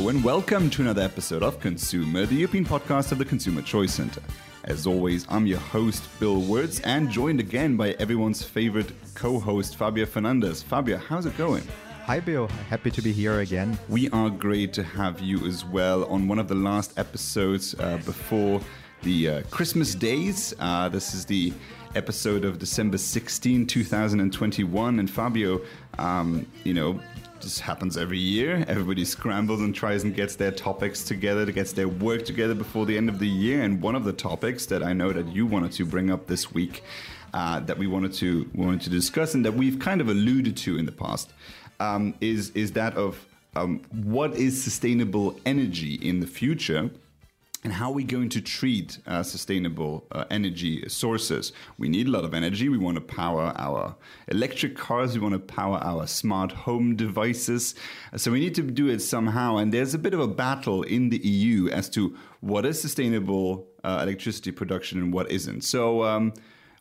Hello and welcome to another episode of ConsEUmer, the European podcast of the Consumer Choice Center. As always, I'm your host, Bill Woods, and joined again by everyone's favorite co host, Fabio Fernandes. Fabio, how's it going? Hi, Bill. Happy to be here again. We are great to have you as well on one of the last episodes uh, before the uh, Christmas days. Uh, this is the episode of December 16, 2021. And Fabio, um, you know, this happens every year. Everybody scrambles and tries and gets their topics together, gets their work together before the end of the year. And one of the topics that I know that you wanted to bring up this week, uh, that we wanted to wanted to discuss, and that we've kind of alluded to in the past, um, is is that of um, what is sustainable energy in the future and how are we going to treat uh, sustainable uh, energy sources? We need a lot of energy. We want to power our electric cars. We want to power our smart home devices. So we need to do it somehow. And there's a bit of a battle in the EU as to what is sustainable uh, electricity production and what isn't. So, um,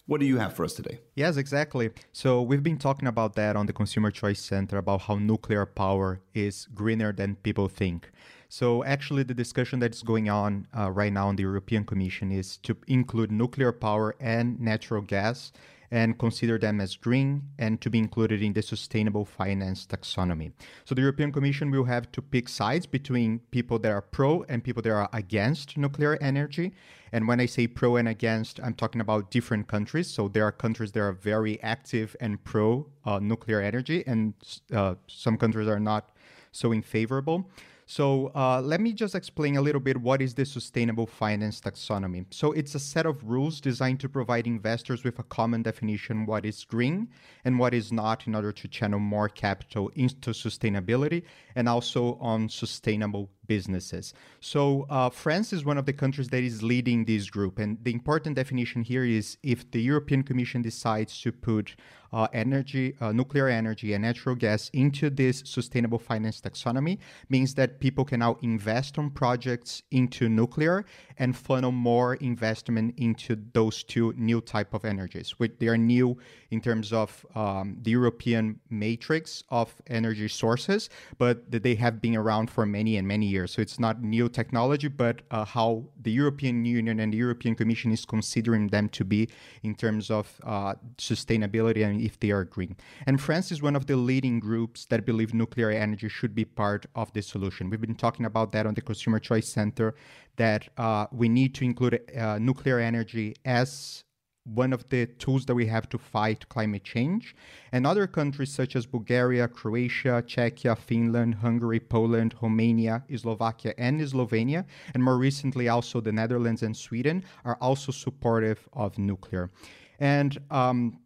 what do you have for us today? Yes, exactly. So we've been talking about that on the Consumer Choice Center about how nuclear power is greener than people think. So actually, the discussion that's going on uh, right now in the European Commission is to include nuclear power and natural gas and consider them as green and to be included in the sustainable finance taxonomy. So the European Commission will have to pick sides between people that are pro and people that are against nuclear energy. And when I say pro and against, I'm talking about different countries. So there are countries that are very active and pro uh, nuclear energy, and uh, some countries are not so in favorable. So uh, let me just explain a little bit what is the sustainable finance taxonomy. So it's a set of rules designed to provide investors with a common definition what is green and what is not in order to channel more capital into sustainability and also on sustainable businesses. So uh, France is one of the countries that is leading this group. And the important definition here is if the European Commission decides to put uh, energy, uh, nuclear energy, and natural gas into this sustainable finance taxonomy means that people can now invest on projects into nuclear and funnel more investment into those two new type of energies. Which they are new in terms of um, the European matrix of energy sources, but they have been around for many and many years. So it's not new technology, but uh, how the European Union and the European Commission is considering them to be in terms of uh, sustainability and if they are green. And France is one of the leading groups that believe nuclear energy should be part of the solution. We've been talking about that on the Consumer Choice Center, that uh, we need to include uh, nuclear energy as one of the tools that we have to fight climate change. And other countries such as Bulgaria, Croatia, Czechia, Finland, Hungary, Poland, Romania, Slovakia, and Slovenia, and more recently also the Netherlands and Sweden, are also supportive of nuclear. And um,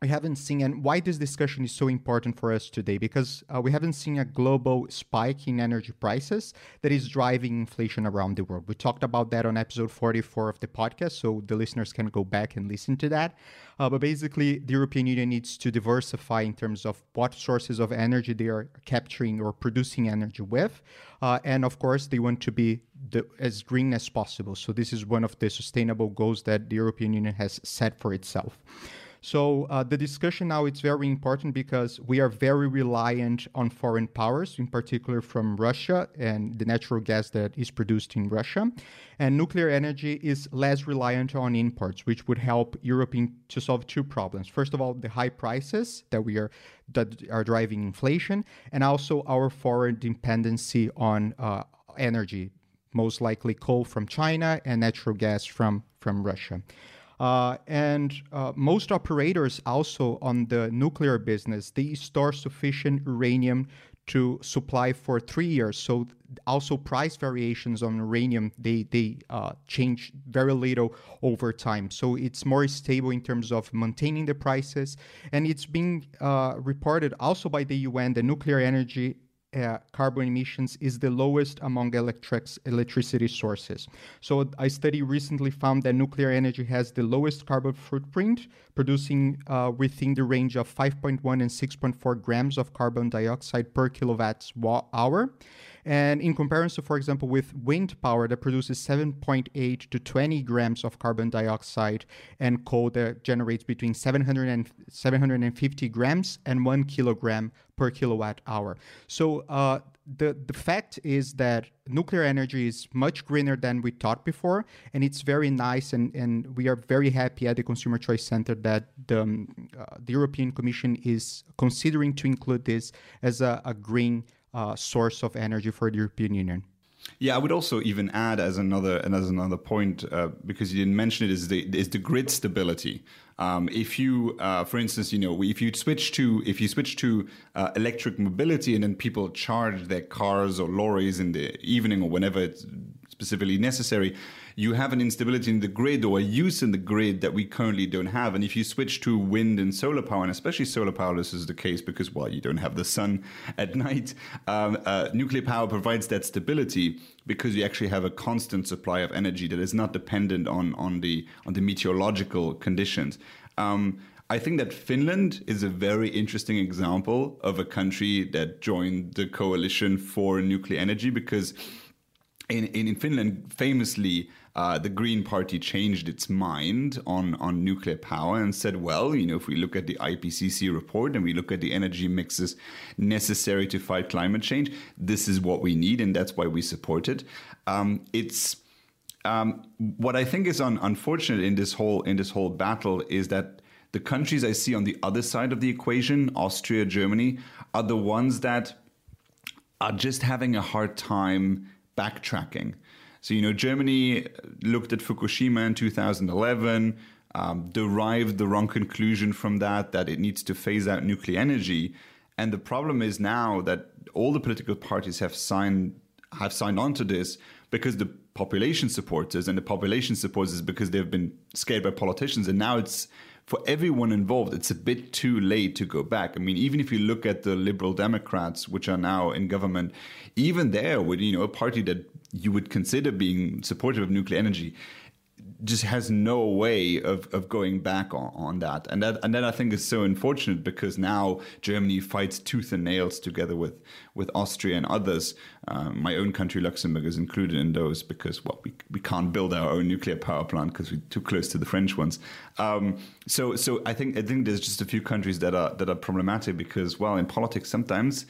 we haven't seen and why this discussion is so important for us today because uh, we haven't seen a global spike in energy prices that is driving inflation around the world. We talked about that on episode 44 of the podcast so the listeners can go back and listen to that. Uh, but basically the european union needs to diversify in terms of what sources of energy they are capturing or producing energy with uh, and of course they want to be the, as green as possible. So this is one of the sustainable goals that the european union has set for itself so uh, the discussion now is very important because we are very reliant on foreign powers, in particular from Russia and the natural gas that is produced in Russia. And nuclear energy is less reliant on imports, which would help Europe to solve two problems. First of all, the high prices that we are that are driving inflation, and also our foreign dependency on uh, energy, most likely coal from China and natural gas from from Russia. Uh, and uh, most operators also on the nuclear business, they store sufficient uranium to supply for three years. So also price variations on uranium, they, they uh, change very little over time. So it's more stable in terms of maintaining the prices. And it's being uh, reported also by the UN, the nuclear energy uh, carbon emissions is the lowest among electric, electricity sources. So, a study recently found that nuclear energy has the lowest carbon footprint, producing uh, within the range of 5.1 and 6.4 grams of carbon dioxide per kilowatt hour. And in comparison, for example, with wind power that produces 7.8 to 20 grams of carbon dioxide and coal that generates between 700 and 750 grams and one kilogram per kilowatt hour. So uh, the the fact is that nuclear energy is much greener than we thought before, and it's very nice, and, and we are very happy at the Consumer Choice Center that the, um, uh, the European Commission is considering to include this as a, a green uh, source of energy for the European Union. Yeah, I would also even add as another and as another point uh, because you didn't mention it is the is the grid stability. Um, if you, uh, for instance, you know, if you switch to if you switch to uh, electric mobility and then people charge their cars or lorries in the evening or whenever it's specifically necessary, you have an instability in the grid or a use in the grid that we currently don't have. And if you switch to wind and solar power, and especially solar power, this is the case because, well, you don't have the sun at night. Um, uh, nuclear power provides that stability because you actually have a constant supply of energy that is not dependent on, on, the, on the meteorological conditions. Um, I think that Finland is a very interesting example of a country that joined the coalition for nuclear energy because in, in, in Finland, famously, uh, the Green Party changed its mind on, on nuclear power and said, well, you know, if we look at the IPCC report and we look at the energy mixes necessary to fight climate change, this is what we need, and that's why we support it. Um, it's um, what I think is un- unfortunate in this whole in this whole battle is that the countries I see on the other side of the equation, Austria, Germany, are the ones that are just having a hard time backtracking. So, you know, Germany looked at Fukushima in 2011, um, derived the wrong conclusion from that, that it needs to phase out nuclear energy. And the problem is now that all the political parties have signed have signed on to this because the population supports us, and the population supports us because they've been scared by politicians. And now it's for everyone involved, it's a bit too late to go back. I mean, even if you look at the Liberal Democrats, which are now in government, even there, with you know a party that you would consider being supportive of nuclear energy, just has no way of, of going back on, on that. And that and that I think is so unfortunate because now Germany fights tooth and nails together with, with Austria and others. Um, my own country, Luxembourg, is included in those because well, we, we can't build our own nuclear power plant because we're too close to the French ones. Um, so so I think I think there's just a few countries that are that are problematic because well in politics sometimes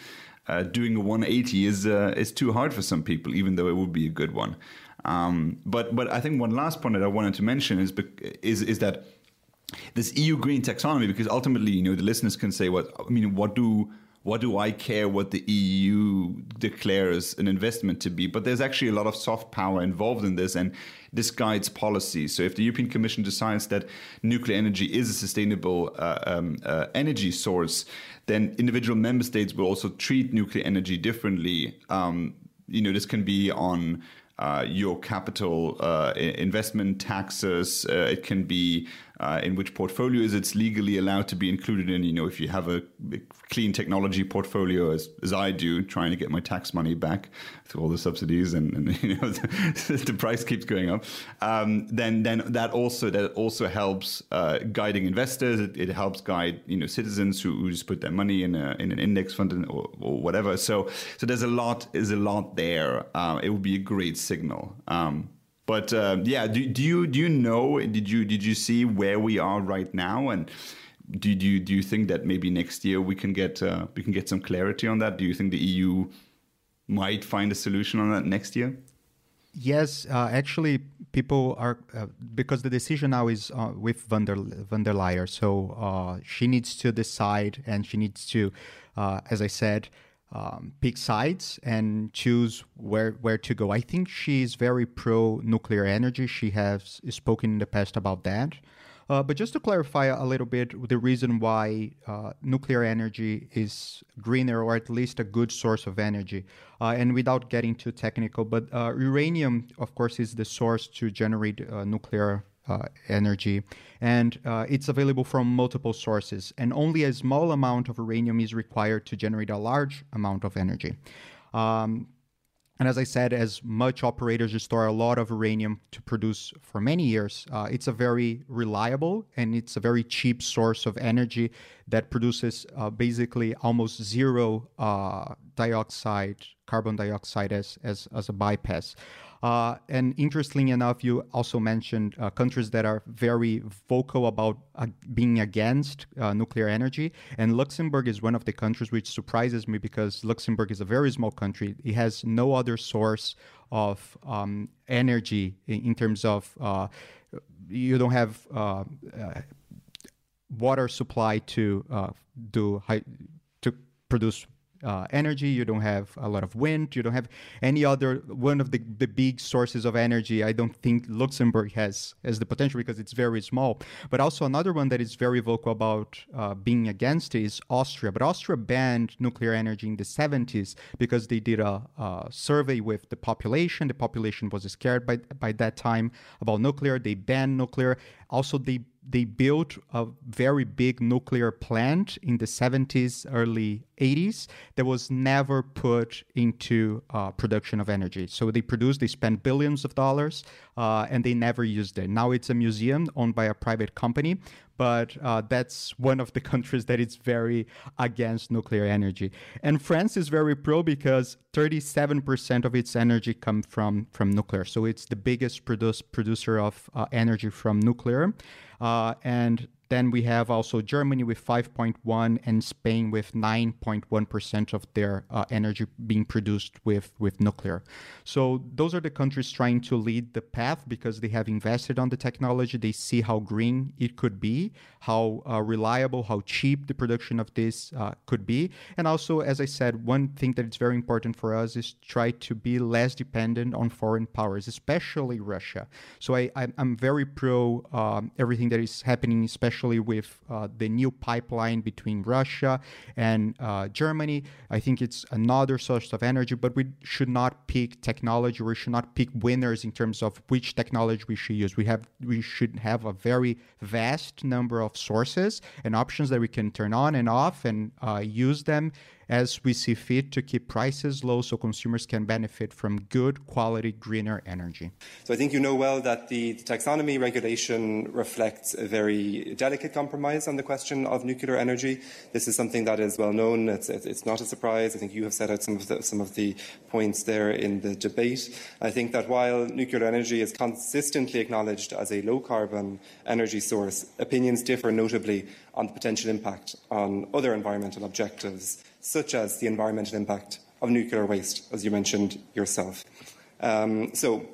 uh, doing a 180 is uh, is too hard for some people, even though it would be a good one. Um, but but I think one last point that I wanted to mention is is is that this EU green taxonomy, because ultimately, you know, the listeners can say, "What I mean, what do what do I care what the EU declares an investment to be? But there's actually a lot of soft power involved in this, and this guides policy. So if the European Commission decides that nuclear energy is a sustainable uh, um, uh, energy source, then individual member states will also treat nuclear energy differently. Um, you know, this can be on uh, your capital uh, investment taxes. Uh, it can be uh, in which portfolios it's legally allowed to be included in. You know, if you have a clean technology portfolio, as, as I do, trying to get my tax money back through all the subsidies, and, and you know the, price keeps going up. Um, then then that also that also helps uh, guiding investors. It, it, helps guide you know citizens who, who, just put their money in a, in an index fund or, or whatever. So so there's a lot is a lot there. Uh, it would be a great signal. Um, but uh, yeah, do, do you do you know? Did you did you see where we are right now? And do, you do you think that maybe next year we can get uh, we can get some clarity on that? Do you think the EU might find a solution on that next year? Yes, uh, actually, people are uh, because the decision now is uh, with von der, von der Leyen. So uh, she needs to decide, and she needs to, uh, as I said, um, pick sides and choose where where to go. I think she's very pro nuclear energy. She has spoken in the past about that. Uh, but just to clarify a little bit, the reason why uh, nuclear energy is greener or at least a good source of energy, uh, and without getting too technical, but uh, uranium, of course, is the source to generate uh, nuclear uh, energy, and uh, it's available from multiple sources. And only a small amount of uranium is required to generate a large amount of energy. Um, And as I said, as much operators store a lot of uranium to produce for many years, uh, it's a very reliable and it's a very cheap source of energy that produces uh, basically almost zero uh, dioxide, carbon dioxide as, as, as a bypass. Uh, and interestingly enough, you also mentioned uh, countries that are very vocal about uh, being against uh, nuclear energy. And Luxembourg is one of the countries which surprises me because Luxembourg is a very small country. It has no other source of um, energy in, terms of uh, you don't have uh, water supply to do to produce uh, energy, you don't have a lot of wind, you don't have any other one of the, the big sources of energy. I don't think Luxembourg has has the potential because it's very small. But also another one that is very vocal about uh, being against is Austria. But Austria banned nuclear energy in the 70s because they did a, a survey with the population. The population was scared by by that time about nuclear. They banned nuclear. Also, they they built a very big nuclear plant in the 70s, early 80s that was never put into uh, production of energy. So they produced, they spent billions of dollars, uh, and they never used it. Now it's a museum owned by a private company, but uh, that's one of the countries that is very against nuclear energy. And France is very pro because 37% of its energy comes from, from nuclear. So it's the biggest produce, producer of uh, energy from nuclear. Uh, and then we have also Germany with 5.1 and Spain with 9.1% of their uh, energy being produced with, with nuclear. So those are the countries trying to lead the path because they have invested on the technology. They see how green it could be, how uh, reliable, how cheap the production of this uh, could be. And also, as I said, one thing that is very important for us is try to be less dependent on foreign powers, especially Russia. So I, I'm very pro um, everything that is happening, especially especially with uh, the new pipeline between Russia and uh, Germany. I think it's another source of energy, but we should not pick technology. We should not pick winners in terms of which technology we should use. We have we should have a very vast number of sources and options that we can turn on and off and uh, use them as we see fit to keep prices low so consumers can benefit from good quality greener energy. So I think you know well that the, taxonomy regulation reflects a very delicate compromise on the question of nuclear energy. This is something that is well known. It's, it's not a surprise. I think you have set out some of the, some of the points there in the debate. I think that while nuclear energy is consistently acknowledged as a low carbon energy source, opinions differ notably on the potential impact on other environmental objectives such as the environmental impact of nuclear waste, as you mentioned yourself. Um, so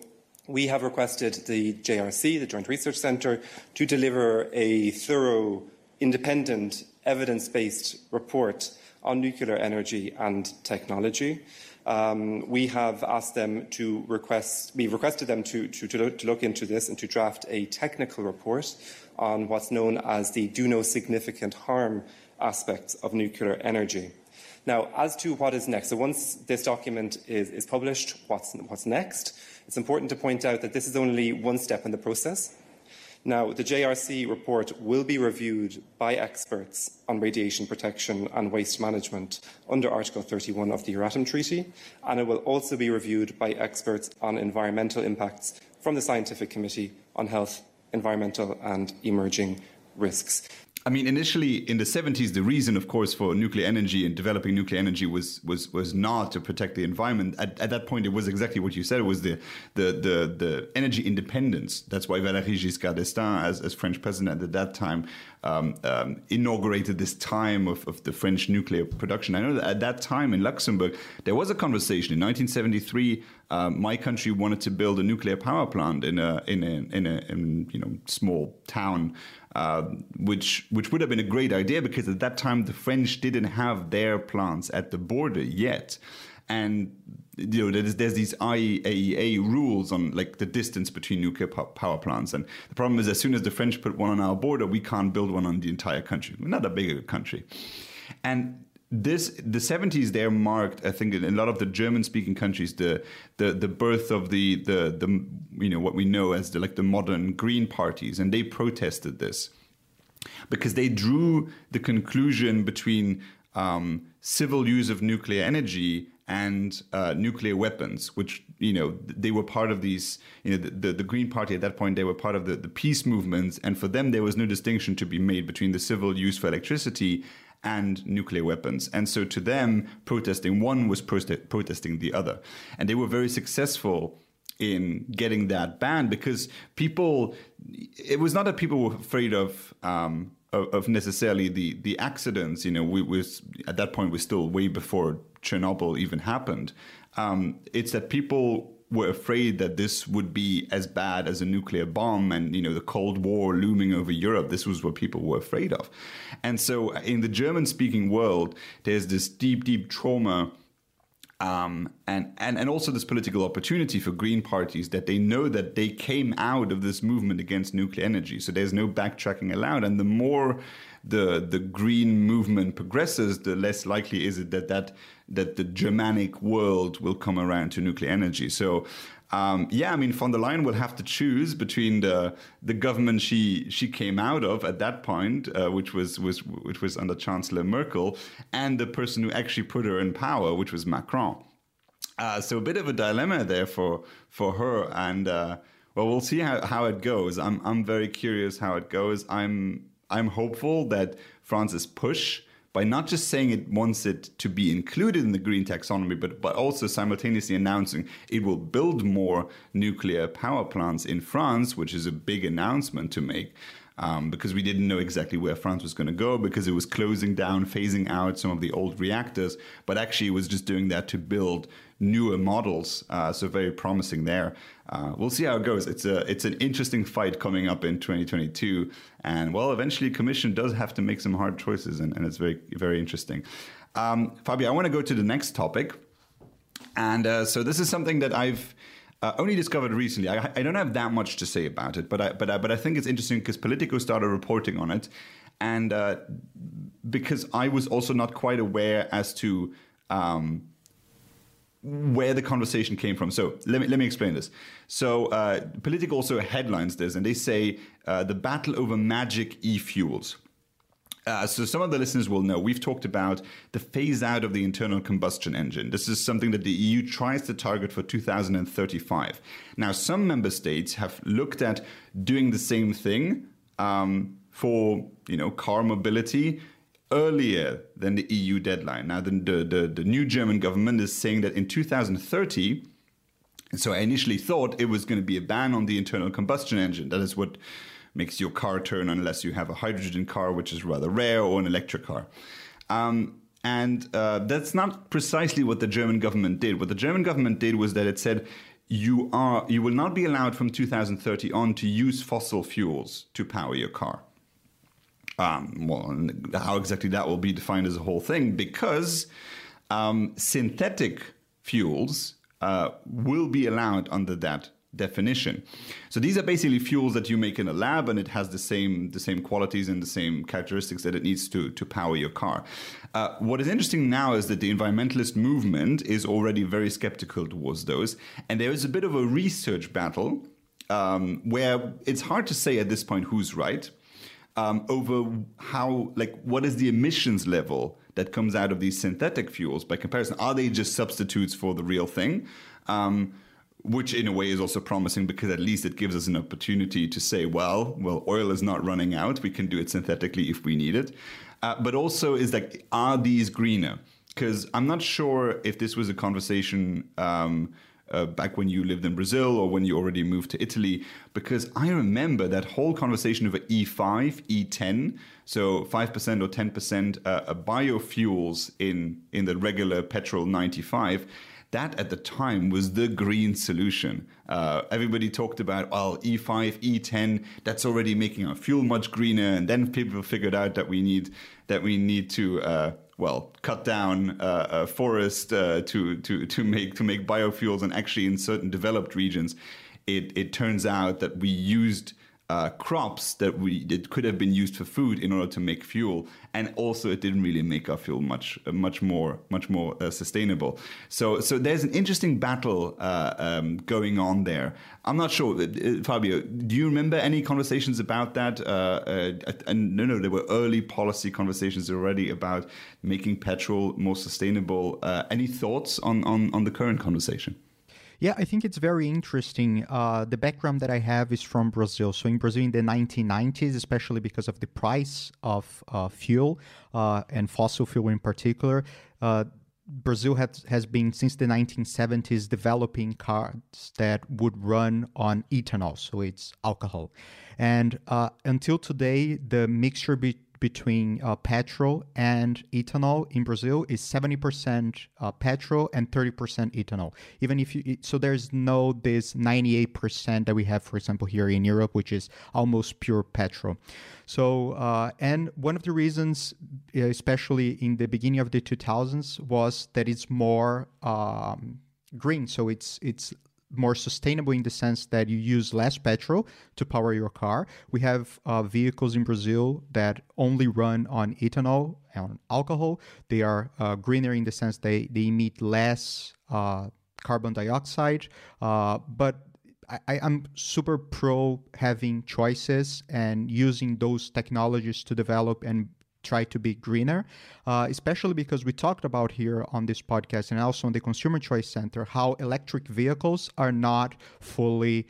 we have requested the JRC, the Joint Research Centre, to deliver a thorough, independent, evidence-based report on nuclear energy and technology. Um, we have asked them to request, we've requested them to, to, to, look, to look into this and to draft a technical report on what's known as the do no significant harm aspects of nuclear energy. Now, as to what is next, so once this document is, is published, what's, what's next? It's important to point out that this is only one step in the process. Now, the JRC report will be reviewed by experts on radiation protection and waste management under Article 31 of the Euratom Treaty, and it will also be reviewed by experts on environmental impacts from the Scientific Committee on Health, Environmental and Emerging Risks. I mean, initially in the 70s, the reason, of course, for nuclear energy and developing nuclear energy was was was not to protect the environment. At, at that point, it was exactly what you said. It was the the the, the energy independence. That's why Valéry Giscard d'Estaing, as, as French president at that time, um, um, inaugurated this time of, of the French nuclear production. I know that at that time in Luxembourg, there was a conversation in 1973. Um, my country wanted to build a nuclear power plant in a in a in a in, you know small town uh, which which would have been a great idea because at that time the French didn't have their plants at the border yet, and you know there's, there's these IAEA rules on like the distance between nuclear power plants, and the problem is as soon as the French put one on our border, we can't build one on the entire country. We're not a big a country, and this the 70s there marked i think in a lot of the german speaking countries the the the birth of the the the you know what we know as the like the modern green parties and they protested this because they drew the conclusion between um, civil use of nuclear energy and uh, nuclear weapons, which you know they were part of these. You know, the, the, the, Green Party at that point they were part of the, the peace movements, and for them there was no distinction to be made between the civil use for electricity and nuclear weapons. And so to them, protesting one was prote- protesting the other, and they were very successful in getting that banned because people. It was not that people were afraid of. Um, of, necessarily the the accidents. You know, we was at that point we're still way before Chernobyl even happened. Um, it's that people were afraid that this would be as bad as a nuclear bomb and you know the cold war looming over europe this was what people were afraid of and so in the german speaking world there's this deep deep trauma um, and, and, and also this political opportunity for green parties that they know that they came out of this movement against nuclear energy. So there's no backtracking allowed. And the more the, the green movement progresses, the less likely is it that, that, that the Germanic world will come around to nuclear energy. So um, yeah, I mean, von der Leyen will have to choose between the the government she she came out of at that point, uh, which was was which was under Chancellor Merkel, and the person who actually put her in power, which was Macron. Uh, so a bit of a dilemma there for for her, and uh, well, we'll see how, how it goes. I'm I'm very curious how it goes. I'm I'm hopeful that France's push by not just saying it wants it to be included in the green taxonomy, but, but also simultaneously announcing it will build more nuclear power plants in France, which is a big announcement to make. Um, because we didn't know exactly where France was going to go because it was closing down, phasing out some of the old reactors, but actually it was just doing that to build newer models. Uh, so very promising there. Uh, we'll see how it goes. It's a it's an interesting fight coming up in 2022, and well, eventually, Commission does have to make some hard choices, and, and it's very very interesting. Um, Fabio, I want to go to the next topic, and uh, so this is something that I've. Uh, only discovered recently. I, I, don't have that much to say about it, but I, but I, but I think it's interesting because Politico started reporting on it, and uh, because I was also not quite aware as to um, where the conversation came from. So let me let me explain this. So uh, Politico also headlines this, and they say uh, the battle over magic e-fuels. Uh, so some of the listeners will know we've talked about the phase out of the internal combustion engine. This is something that the EU tries to target for 2035. Now, some member states have looked at doing the same thing um, for you know car mobility earlier than the EU deadline. Now, the, the, the, new German government is saying that in 2030, so I initially thought it was going to be a ban on the internal combustion engine. That is what makes your car turn unless you have a hydrogen car, which is rather rare, or an electric car. Um, and uh, that's not precisely what the German government did. What the German government did was that it said you are you will not be allowed from 2030 on to use fossil fuels to power your car. Um, well, how exactly that will be defined as a whole thing, because um, synthetic fuels uh, will be allowed under that definition. So these are basically fuels that you make in a lab, and it has the same the same qualities and the same characteristics that it needs to to power your car. Uh, what is interesting now is that the environmentalist movement is already very skeptical towards those, and there is a bit of a research battle um, where it's hard to say at this point who's right um, over how, like, what is the emissions level that comes out of these synthetic fuels by comparison? Are they just substitutes for the real thing? Um, which in a way is also promising because at least it gives us an opportunity to say, well, well, oil is not running out. We can do it synthetically if we need it. Uh, but also is like, are these greener? Because I'm not sure if this was a conversation um, uh, back when you lived in Brazil or when you already moved to Italy, because I remember that whole conversation over E5, E10, so 5% or 10% uh, biofuels in, in the regular petrol 95 that at the time was the green solution. Uh, everybody talked about, well, E5, E10, that's already making our fuel much greener. And then people figured out that we need that we need to uh, well, cut down uh, a forest uh, to to to make to make biofuels, and actually in certain developed regions, it it turns out that we used uh, crops that we that could have been used for food in order to make fuel, and also it didn't really make our fuel much uh, much more much more uh, sustainable. So so there's an interesting battle uh, um, going on there. I'm not sure, uh, Fabio. Do you remember any conversations about that? no, no, there were early policy conversations already about making petrol more sustainable. any thoughts on, on on the current conversation? Yeah, I think it's very interesting. Uh, the background that I have is from Brazil. So in Brazil in the 1990s, especially because of the price of uh, fuel uh, and fossil fuel in particular, uh, Brazil has, has been since the 1970s developing cars that would run on ethanol, so it's alcohol. And uh, until today, the mixture be- between uh, petrol and ethanol in Brazil is 70% uh, petrol and 30% ethanol. Even if you, so there's no this 98% that we have, for example, here in Europe, which is almost pure petrol. So, uh, and one of the reasons, especially in the beginning of the 2000s, was that it's more um, green. So it's it's more sustainable in the sense that you use less petrol to power your car. We have uh, vehicles in Brazil that only run on ethanol and alcohol. They are uh, greener in the sense they, they emit less uh, carbon dioxide. Uh, but I, am super pro having choices and using those technologies to develop and try to be greener, uh, especially because we talked about here on this podcast and also on the Consumer Choice Center how electric vehicles are not fully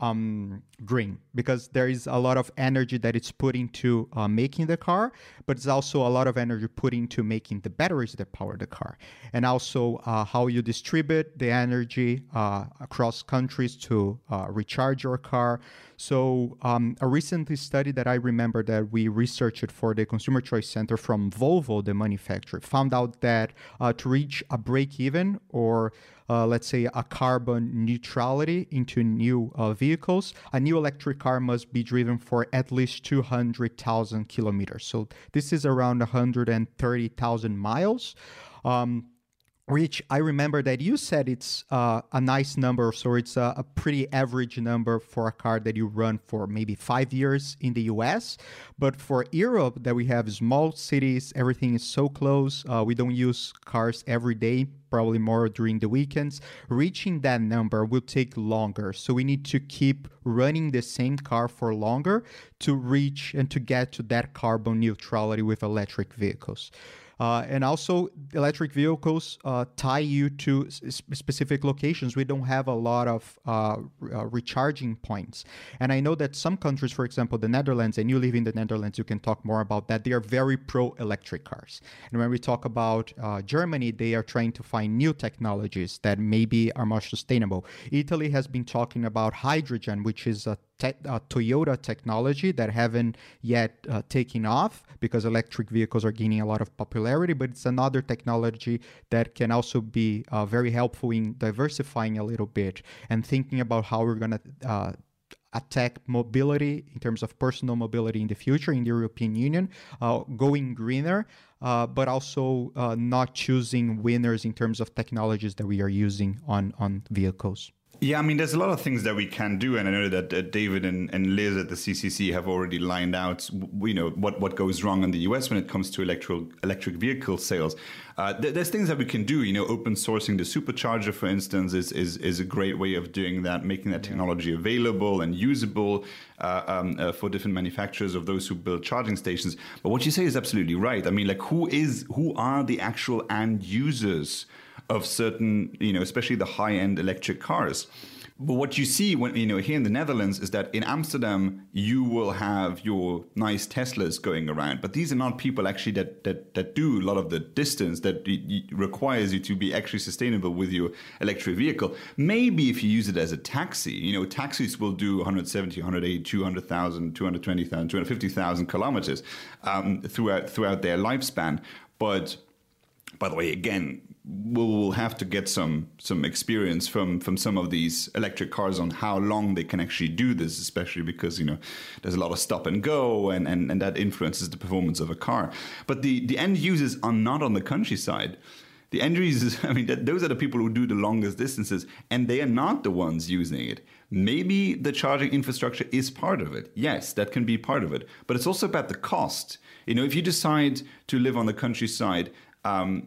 um, green because there is a lot of energy that it's put into uh, making the car, but it's also a lot of energy put into making the batteries that power the car, and also uh, how you distribute the energy uh, across countries to uh, recharge your car. So, um, a recent study that I remember that we researched for the Consumer Choice Center from Volvo, the manufacturer, found out that uh, to reach a break even or uh, let's say a carbon neutrality into new uh, vehicles, a new electric car must be driven for at least 200,000 kilometers. So this is around 130,000 miles. Um, which I remember that you said it's uh, a nice number, so it's a, a, pretty average number for a car that you run for maybe five years in the US. But for Europe, that we have small cities, everything is so close. Uh, we don't use cars every day, probably more during the weekends. Reaching that number will take longer, so we need to keep running the same car for longer to reach and to get to that carbon neutrality with electric vehicles. Uh, and also, electric vehicles uh, tie you to specific locations. We don't have a lot of uh, uh, recharging points. And I know that some countries, for example, the Netherlands, and you live in the Netherlands, you can talk more about that. They are very pro electric cars. And when we talk about uh, Germany, they are trying to find new technologies that maybe are more sustainable. Italy has been talking about hydrogen, which is a te- uh, Toyota technology that haven't yet uh, taken off because electric vehicles are gaining a lot of popularity, but it's another technology that can also be uh, very helpful in diversifying a little bit and thinking about how we're going to uh, attack mobility in terms of personal mobility in the future in the European Union, uh, going greener, uh, but also uh, not choosing winners in terms of technologies that we are using on, on vehicles. Yeah, I mean, there's a lot of things that we can do, and I know that uh, David and, and Liz at the CCC have already lined out, you know, what, what goes wrong in the US when it comes to electric electric vehicle sales. Uh, th- there's things that we can do. You know, open sourcing the supercharger, for instance, is is, is a great way of doing that, making that technology available and usable uh, um, uh, for different manufacturers of those who build charging stations. But what you say is absolutely right. I mean, like, who is who are the actual end users? Of certain, you know, especially the high end electric cars. But what you see when you know here in the Netherlands is that in Amsterdam you will have your nice Teslas going around, but these are not people actually that that, that do a lot of the distance that requires you to be actually sustainable with your electric vehicle. Maybe if you use it as a taxi, you know, taxis will do 170, 180, 200,000, 220,000, 250,000 kilometers um, throughout throughout their lifespan. But by the way, again, we'll have to get some some experience from from some of these electric cars on how long they can actually do this, especially because you know there's a lot of stop and go, and and, and that influences the performance of a car. But the the end users are not on the countryside. The end users, I mean, that, those are the people who do the longest distances, and they are not the ones using it. Maybe the charging infrastructure is part of it. Yes, that can be part of it. But it's also about the cost. You know, if you decide to live on the countryside, um,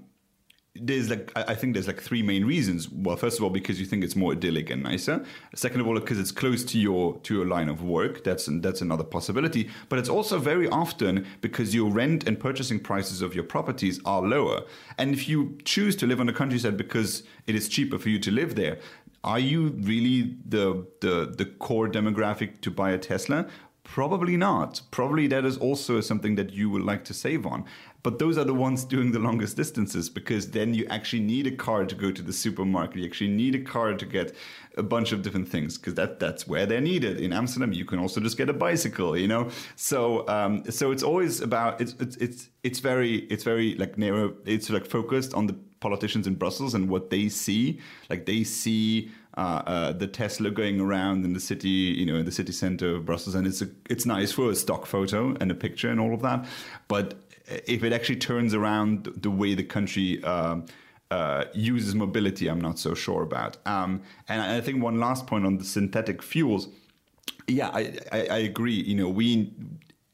there's like I think there's like three main reasons. Well, first of all, because you think it's more idyllic and nicer. Second of all, because it's close to your to your line of work. That's that's another possibility. But it's also very often because your rent and purchasing prices of your properties are lower. And if you choose to live on the countryside because it is cheaper for you to live there, are you really the the the core demographic to buy a Tesla? Probably not. Probably that is also something that you would like to save on. But those are the ones doing the longest distances because then you actually need a car to go to the supermarket. You actually need a car to get a bunch of different things because that that's where they're needed. In Amsterdam, you can also just get a bicycle, you know. So um, so it's always about it's it's it's it's very it's very like narrow. It's like focused on the politicians in Brussels and what they see. Like they see the Tesla going around in the city, you know, in the city center of Brussels, and it's a, it's nice for a stock photo and a picture and all of that. But if it actually turns around the way the country um, uh, uses mobility, I'm not so sure about. Um, and I think one last point on the synthetic fuels. Yeah, I, I, I agree. You know, we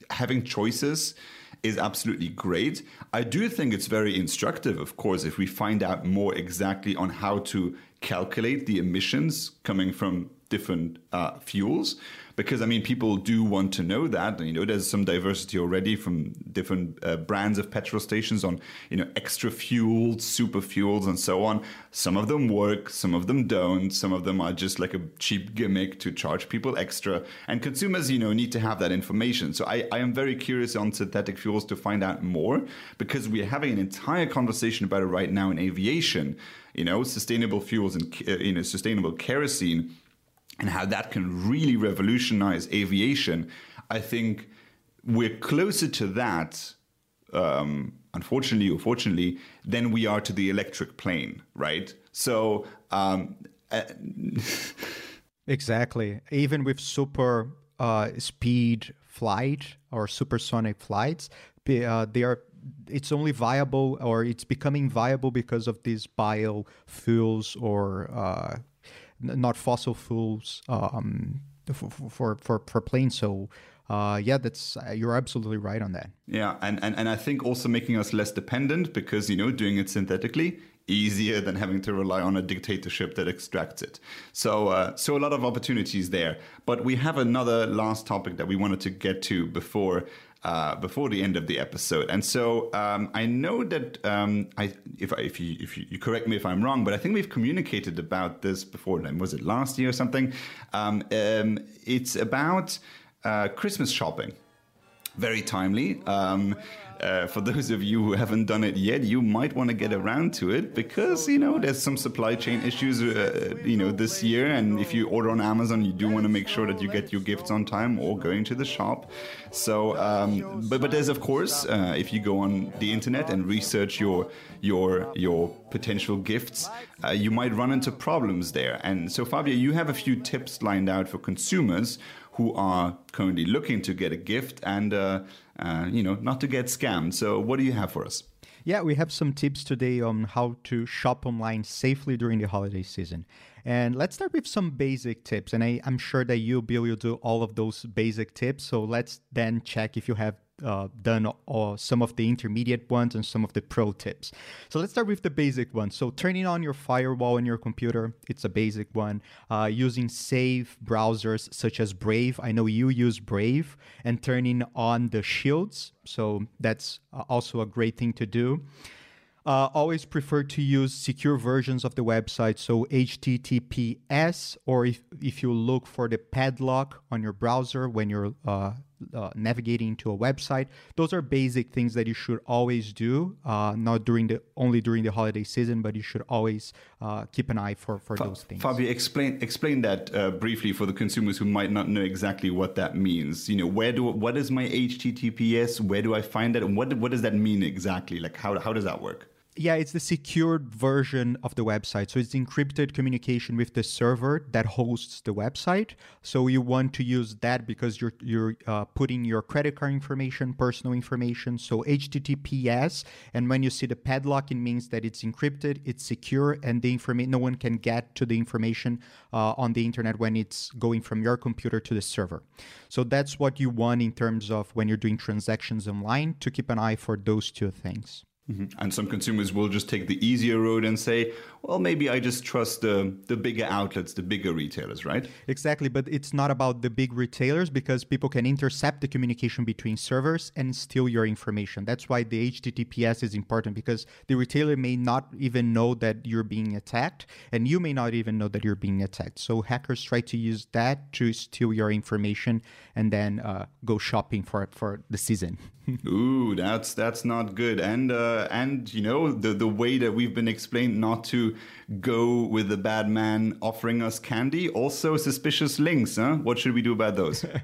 having choices is absolutely great. I do think it's very instructive, of course, if we find out more exactly on how to calculate the emissions coming from different uh, fuels. Because I mean people do want to know that you know there's some diversity already from different uh, brands of petrol stations on you know extra fuels super fuels and so on. Some of them work some of them don't. Some of them are just like a cheap gimmick to charge people extra. And consumers you know need to have that information. So I, I am very curious on synthetic fuels to find out more because we're having an entire conversation about it right now in aviation you know sustainable fuels and uh, you know sustainable kerosene and how that can really revolutionize aviation, I think we're closer to that, um, unfortunately or fortunately, than we are to the electric plane, right? So. Um, uh, exactly. Even with super uh, speed flight or supersonic flights, uh, they are it's only viable or it's becoming viable because of these biofuels or uh, not fossil fuels um, for, for, for, for planes. So uh, yeah, that's uh, you're absolutely right on that. Yeah, and, and and I think also making us less dependent because you know doing it synthetically easier than having to rely on a dictatorship that extracts it. So uh, so a lot of opportunities there. But we have another last topic that we wanted to get to before uh, before the end of the episode. And so um, I know that um, I, if, if, you, if you, you, correct me if I'm wrong, but I think we've communicated about this before. Was it last year or something? Um, um it's about uh, Christmas shopping. Very timely. Uh, for those of you who haven't done it yet, you might want to get around to it because you know there's some supply chain issues, uh, you know, this year. And if you order on Amazon, you do want to make sure that you get your gifts on time or going to the shop. So, um, but but there's of course, uh, if you go on the internet and research your your your potential gifts, uh, you might run into problems there. And so, Fabio, you have a few tips lined out for consumers who are currently looking to get a gift and uh, uh, you know not to get scammed. So what do you have for us? Yeah, we have some tips today on how to shop online safely during the holiday season. And let's start with some basic tips. And I, am sure that you, Bill, will do all of those basic tips. So let's then check if you have uh, done uh, some of the intermediate ones and some of the pro tips. So let's start with the basic one. So turning on your firewall in your computer, it's a basic one. Uh, using safe browsers such as Brave. I know you use Brave and turning on the shields. So that's uh, also a great thing to do. Uh, always prefer to use secure versions of the website, so HTTPS, or if, if you look for the padlock on your browser when you're uh, uh, navigating to a website. Those are basic things that you should always do, uh, not during the only during the holiday season, but you should always uh, keep an eye for, for Fa- those things. Fabio, explain explain that uh, briefly for the consumers who might not know exactly what that means. You know, where do what is my HTTPS? Where do I find that? And what what does that mean exactly? Like how how does that work? Yeah, it's the secured version of the website. So it's encrypted communication with the server that hosts the website. So you want to use that because you're you're uh, putting your credit card information, personal information. So HTTPS, and when you see the padlock, it means that it's encrypted, it's secure, and the information no one can get to the information uh, on the internet when it's going from your computer to the server. So that's what you want in terms of when you're doing transactions online to keep an eye for those two things. Mm-hmm. And some consumers will just take the easier road and say, well, maybe I just trust the, the bigger outlets, the bigger retailers, right? Exactly. But it's not about the big retailers because people can intercept the communication between servers and steal your information. That's why the HTTPS is important because the retailer may not even know that you're being attacked and you may not even know that you're being attacked. So hackers try to use that to steal your information and then uh, go shopping for for the season. Ooh, that's that's not good. And uh, and you know the the way that we've been explained not to go with the bad man offering us candy. Also suspicious links. Huh? What should we do about those?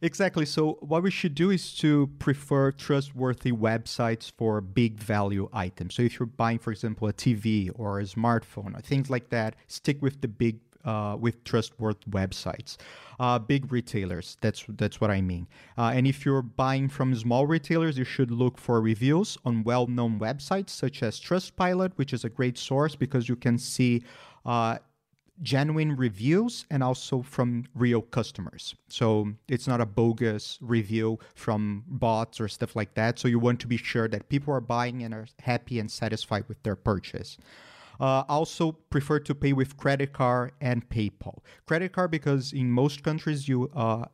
Exactly. So, what we should do is to prefer trustworthy websites for big value items. So, if you're buying, for example, a TV or a smartphone or things like that, stick with the big uh, with trustworthy websites. Uh, big retailers, that's that's what I mean. Uh, and if you're buying from small retailers, you should look for reviews on well-known websites such as Trustpilot, which is a great source because you can see uh, genuine reviews and also from real customers. So it's not a bogus review from bots or stuff like that. So you want to be sure that people are buying and are happy and satisfied with their purchase. Uh, also prefer to pay with credit card and PayPal. Credit card because in most countries you uh,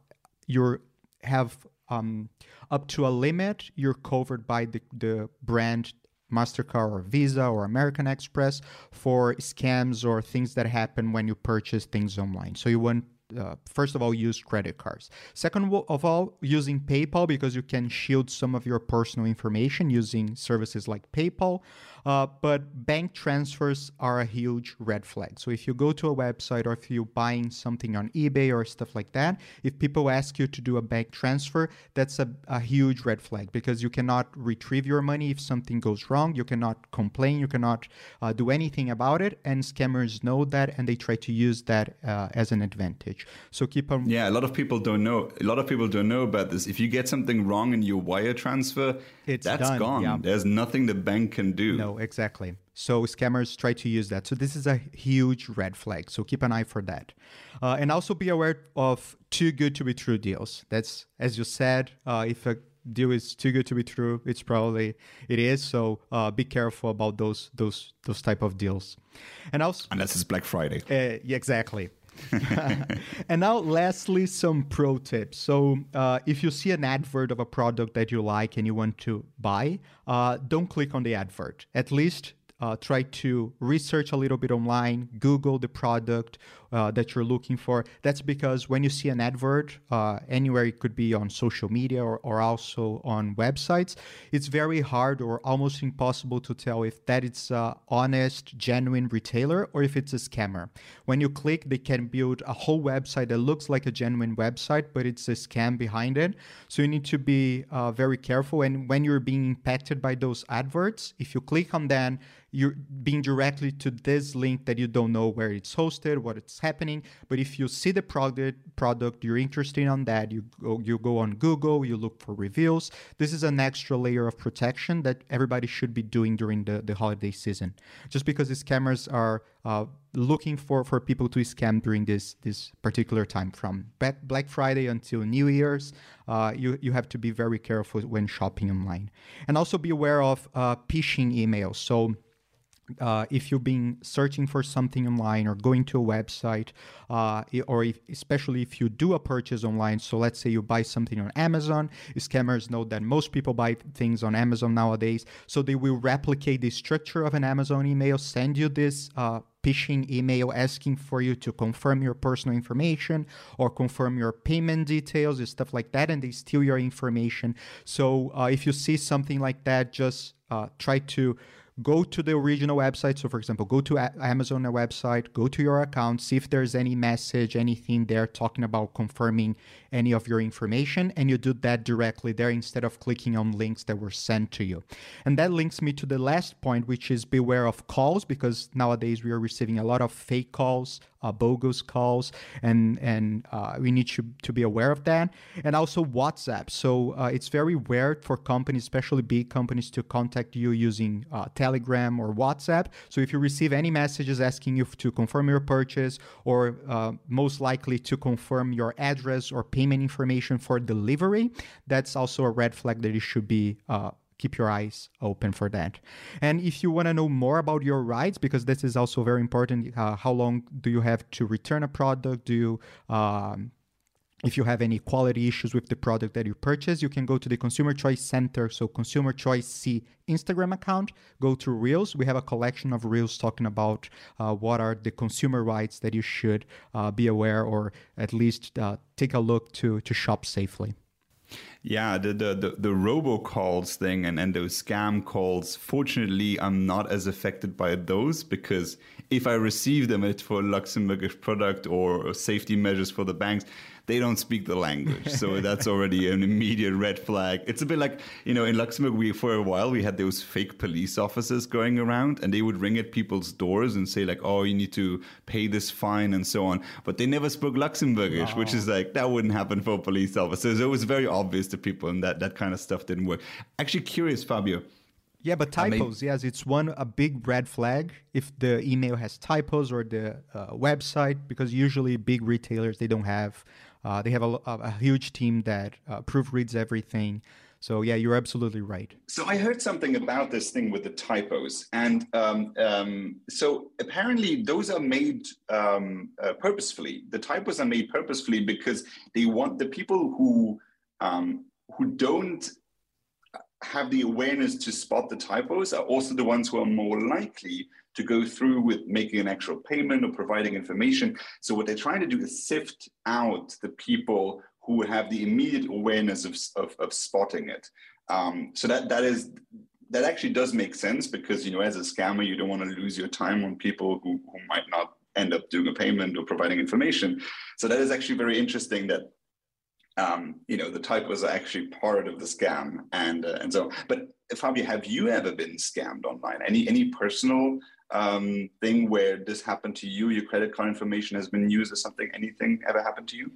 you have um, up to a limit you're covered by the, the brand MasterCard or Visa or American Express for scams or things that happen when you purchase things online. So you want uh, first of all use credit cards second of all using paypal because you can shield some of your personal information using services like paypal uh, but bank transfers are a huge red flag. So if you go to a website or if you're buying something on eBay or stuff like that, if people ask you to do a bank transfer, that's a, a huge red flag because you cannot retrieve your money if something goes wrong. You cannot complain. You cannot uh, do anything about it. And scammers know that and they try to use that uh, as an advantage. So keep on. Yeah, a lot of people don't know. A lot of people don't know about this. If you get something wrong in your wire transfer, it's that's done. gone. Yeah. There's nothing the bank can do. No, exactly. So scammers try to use that. So this is a huge red flag. So keep an eye for that, uh, and also be aware of too good to be true deals. That's as you said. Uh, if a deal is too good to be true, it's probably it is. So uh, be careful about those those those type of deals, and also unless it's Black Friday. Uh, yeah, exactly. and now, lastly, some pro tips. So, uh, if you see an advert of a product that you like and you want to buy, uh, don't click on the advert. At least uh, try to research a little bit online, Google the product uh, that you're looking for. That's because when you see an advert uh, anywhere, it could be on social media or, or also on websites, it's very hard or almost impossible to tell if that is an honest, genuine retailer or if it's a scammer. When you click, they can build a whole website that looks like a genuine website, but it's a scam behind it. So you need to be uh, very careful. And when you're being impacted by those adverts, if you click on them, you're being directly to this link that you don't know where it's hosted, what it's happening. But if you see the product, product you're interested on that, you go, you go on Google, you look for reviews. This is an extra layer of protection that everybody should be doing during the, the holiday season. Just because the scammers are uh, looking for, for people to scam during this this particular time from Black Friday until New Year's. Uh, you you have to be very careful when shopping online, and also be aware of uh, phishing emails. So uh, if you've been searching for something online or going to a website, uh, or if, especially if you do a purchase online, so let's say you buy something on Amazon, scammers know that most people buy things on Amazon nowadays, so they will replicate the structure of an Amazon email, send you this uh, phishing email asking for you to confirm your personal information or confirm your payment details and stuff like that, and they steal your information. So uh, if you see something like that, just uh, try to go to the original website. So, for example, go to Amazon website, go to your account, see if there's any message, anything there talking about confirming any of your information, and you do that directly there instead of clicking on links that were sent to you. And that links me to the last point, which is beware of calls, because nowadays we are receiving a lot of fake calls, uh, bogus calls, and and uh, we need to, to be aware of that. And also WhatsApp. So uh, it's very rare for companies, especially big companies, to contact you using uh, Telegram or WhatsApp. So if you receive any messages asking you to confirm your purchase, or uh, most likely to confirm your address or payment information for delivery, that's also a red flag that you should be uh, keep your eyes open for that. And if you want to know more about your rights, because this is also very important, uh, how long do you have to return a product? Do you um, if you have any quality issues with the product that you purchase, you can go to the Consumer Choice Center. So, Consumer Choice C Instagram account, go to Reels. We have a collection of Reels talking about uh, what are the consumer rights that you should uh, be aware or at least uh, take a look to, to shop safely. Yeah, the, the, the, the robocalls thing and, and those scam calls, fortunately, I'm not as affected by those because if I receive them, it's for Luxembourgish product or safety measures for the banks they don't speak the language. So that's already an immediate red flag. It's a bit like, you know, in Luxembourg, we for a while we had those fake police officers going around and they would ring at people's doors and say like, oh, you need to pay this fine and so on. But they never spoke Luxembourgish, oh. which is like, that wouldn't happen for a police officers. It was very obvious to people and that, that kind of stuff didn't work. Actually curious, Fabio. Yeah, but typos, I mean, yes, it's one a big red flag if the email has typos or the uh, website because usually big retailers they don't have uh, they have a, a, huge team that uh, proofreads everything. So yeah, you're absolutely right. So I heard something about this thing with the typos, and um, um, so apparently those are made um, uh, purposefully. The typos are made purposefully because they want the people who um, who don't have the awareness to spot the typos are also the ones who are more likely to go through with making an actual payment or providing information. So what they're trying to do is sift out the people who have the immediate awareness of, of, of spotting it. Um, so that that is that actually does make sense because you know as a scammer you don't want to lose your time on people who, who might not end up doing a payment or providing information. So that is actually very interesting that um, you know the type was actually part of the scam and uh, and so. But Fabio, have you ever been scammed online? Any any personal um, thing where this happened to you? Your credit card information has been used or something? Anything ever happened to you?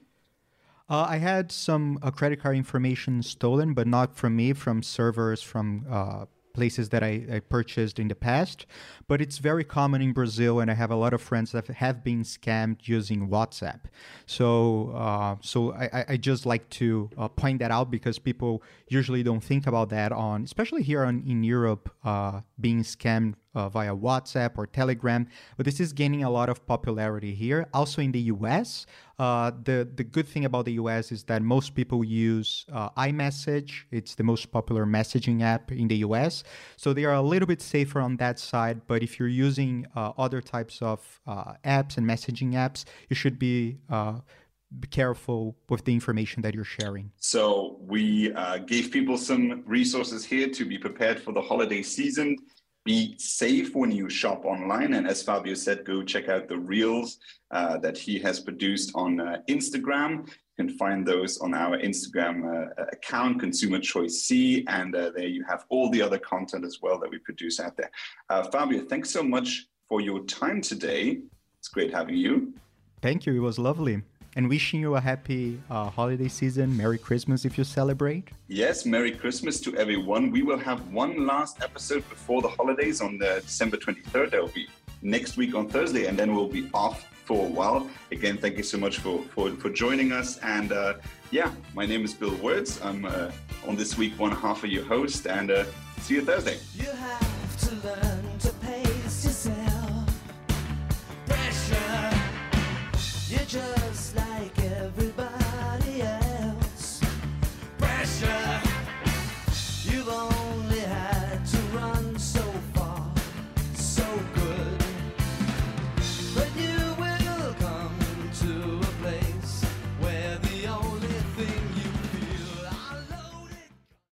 Uh, I had some uh, credit card information stolen, but not from me, from servers, from uh, places that I, I, purchased in the past. But it's very common in Brazil, and I have a lot of friends that have been scammed using WhatsApp. So, uh, so I, I, just like to uh, point that out because people usually don't think about that on, especially here on, in Europe, uh, being scammed uh, via WhatsApp or Telegram. But this is gaining a lot of popularity here. Also in the US, uh, the, the good thing about the US is that most people use uh, iMessage. It's the most popular messaging app in the US. So they are a little bit safer on that side. But if you're using uh, other types of uh, apps and messaging apps, you should be uh, be careful with the information that you're sharing. So we uh, gave people some resources here to be prepared for the holiday season be safe when you shop online. And as Fabio said, go check out the reels uh, that he has produced on uh, Instagram. You can find those on our Instagram uh, account, Consumer Choice C, and uh, there you have all the other content as well that we produce out there. Uh, Fabio, thanks so much for your time today. It's great having you. Thank you. It was lovely and wishing you a happy uh, holiday season. Merry Christmas if you celebrate. Yes, Merry Christmas to everyone. We will have one last episode before the holidays on the December 23rd. That will be next week on Thursday, and then we'll be off for a while. Again, thank you so much for, for, for joining us. And uh, yeah, my name is Bill Wirtz. I'm uh, on this week one half of your host, and uh, see you Thursday. You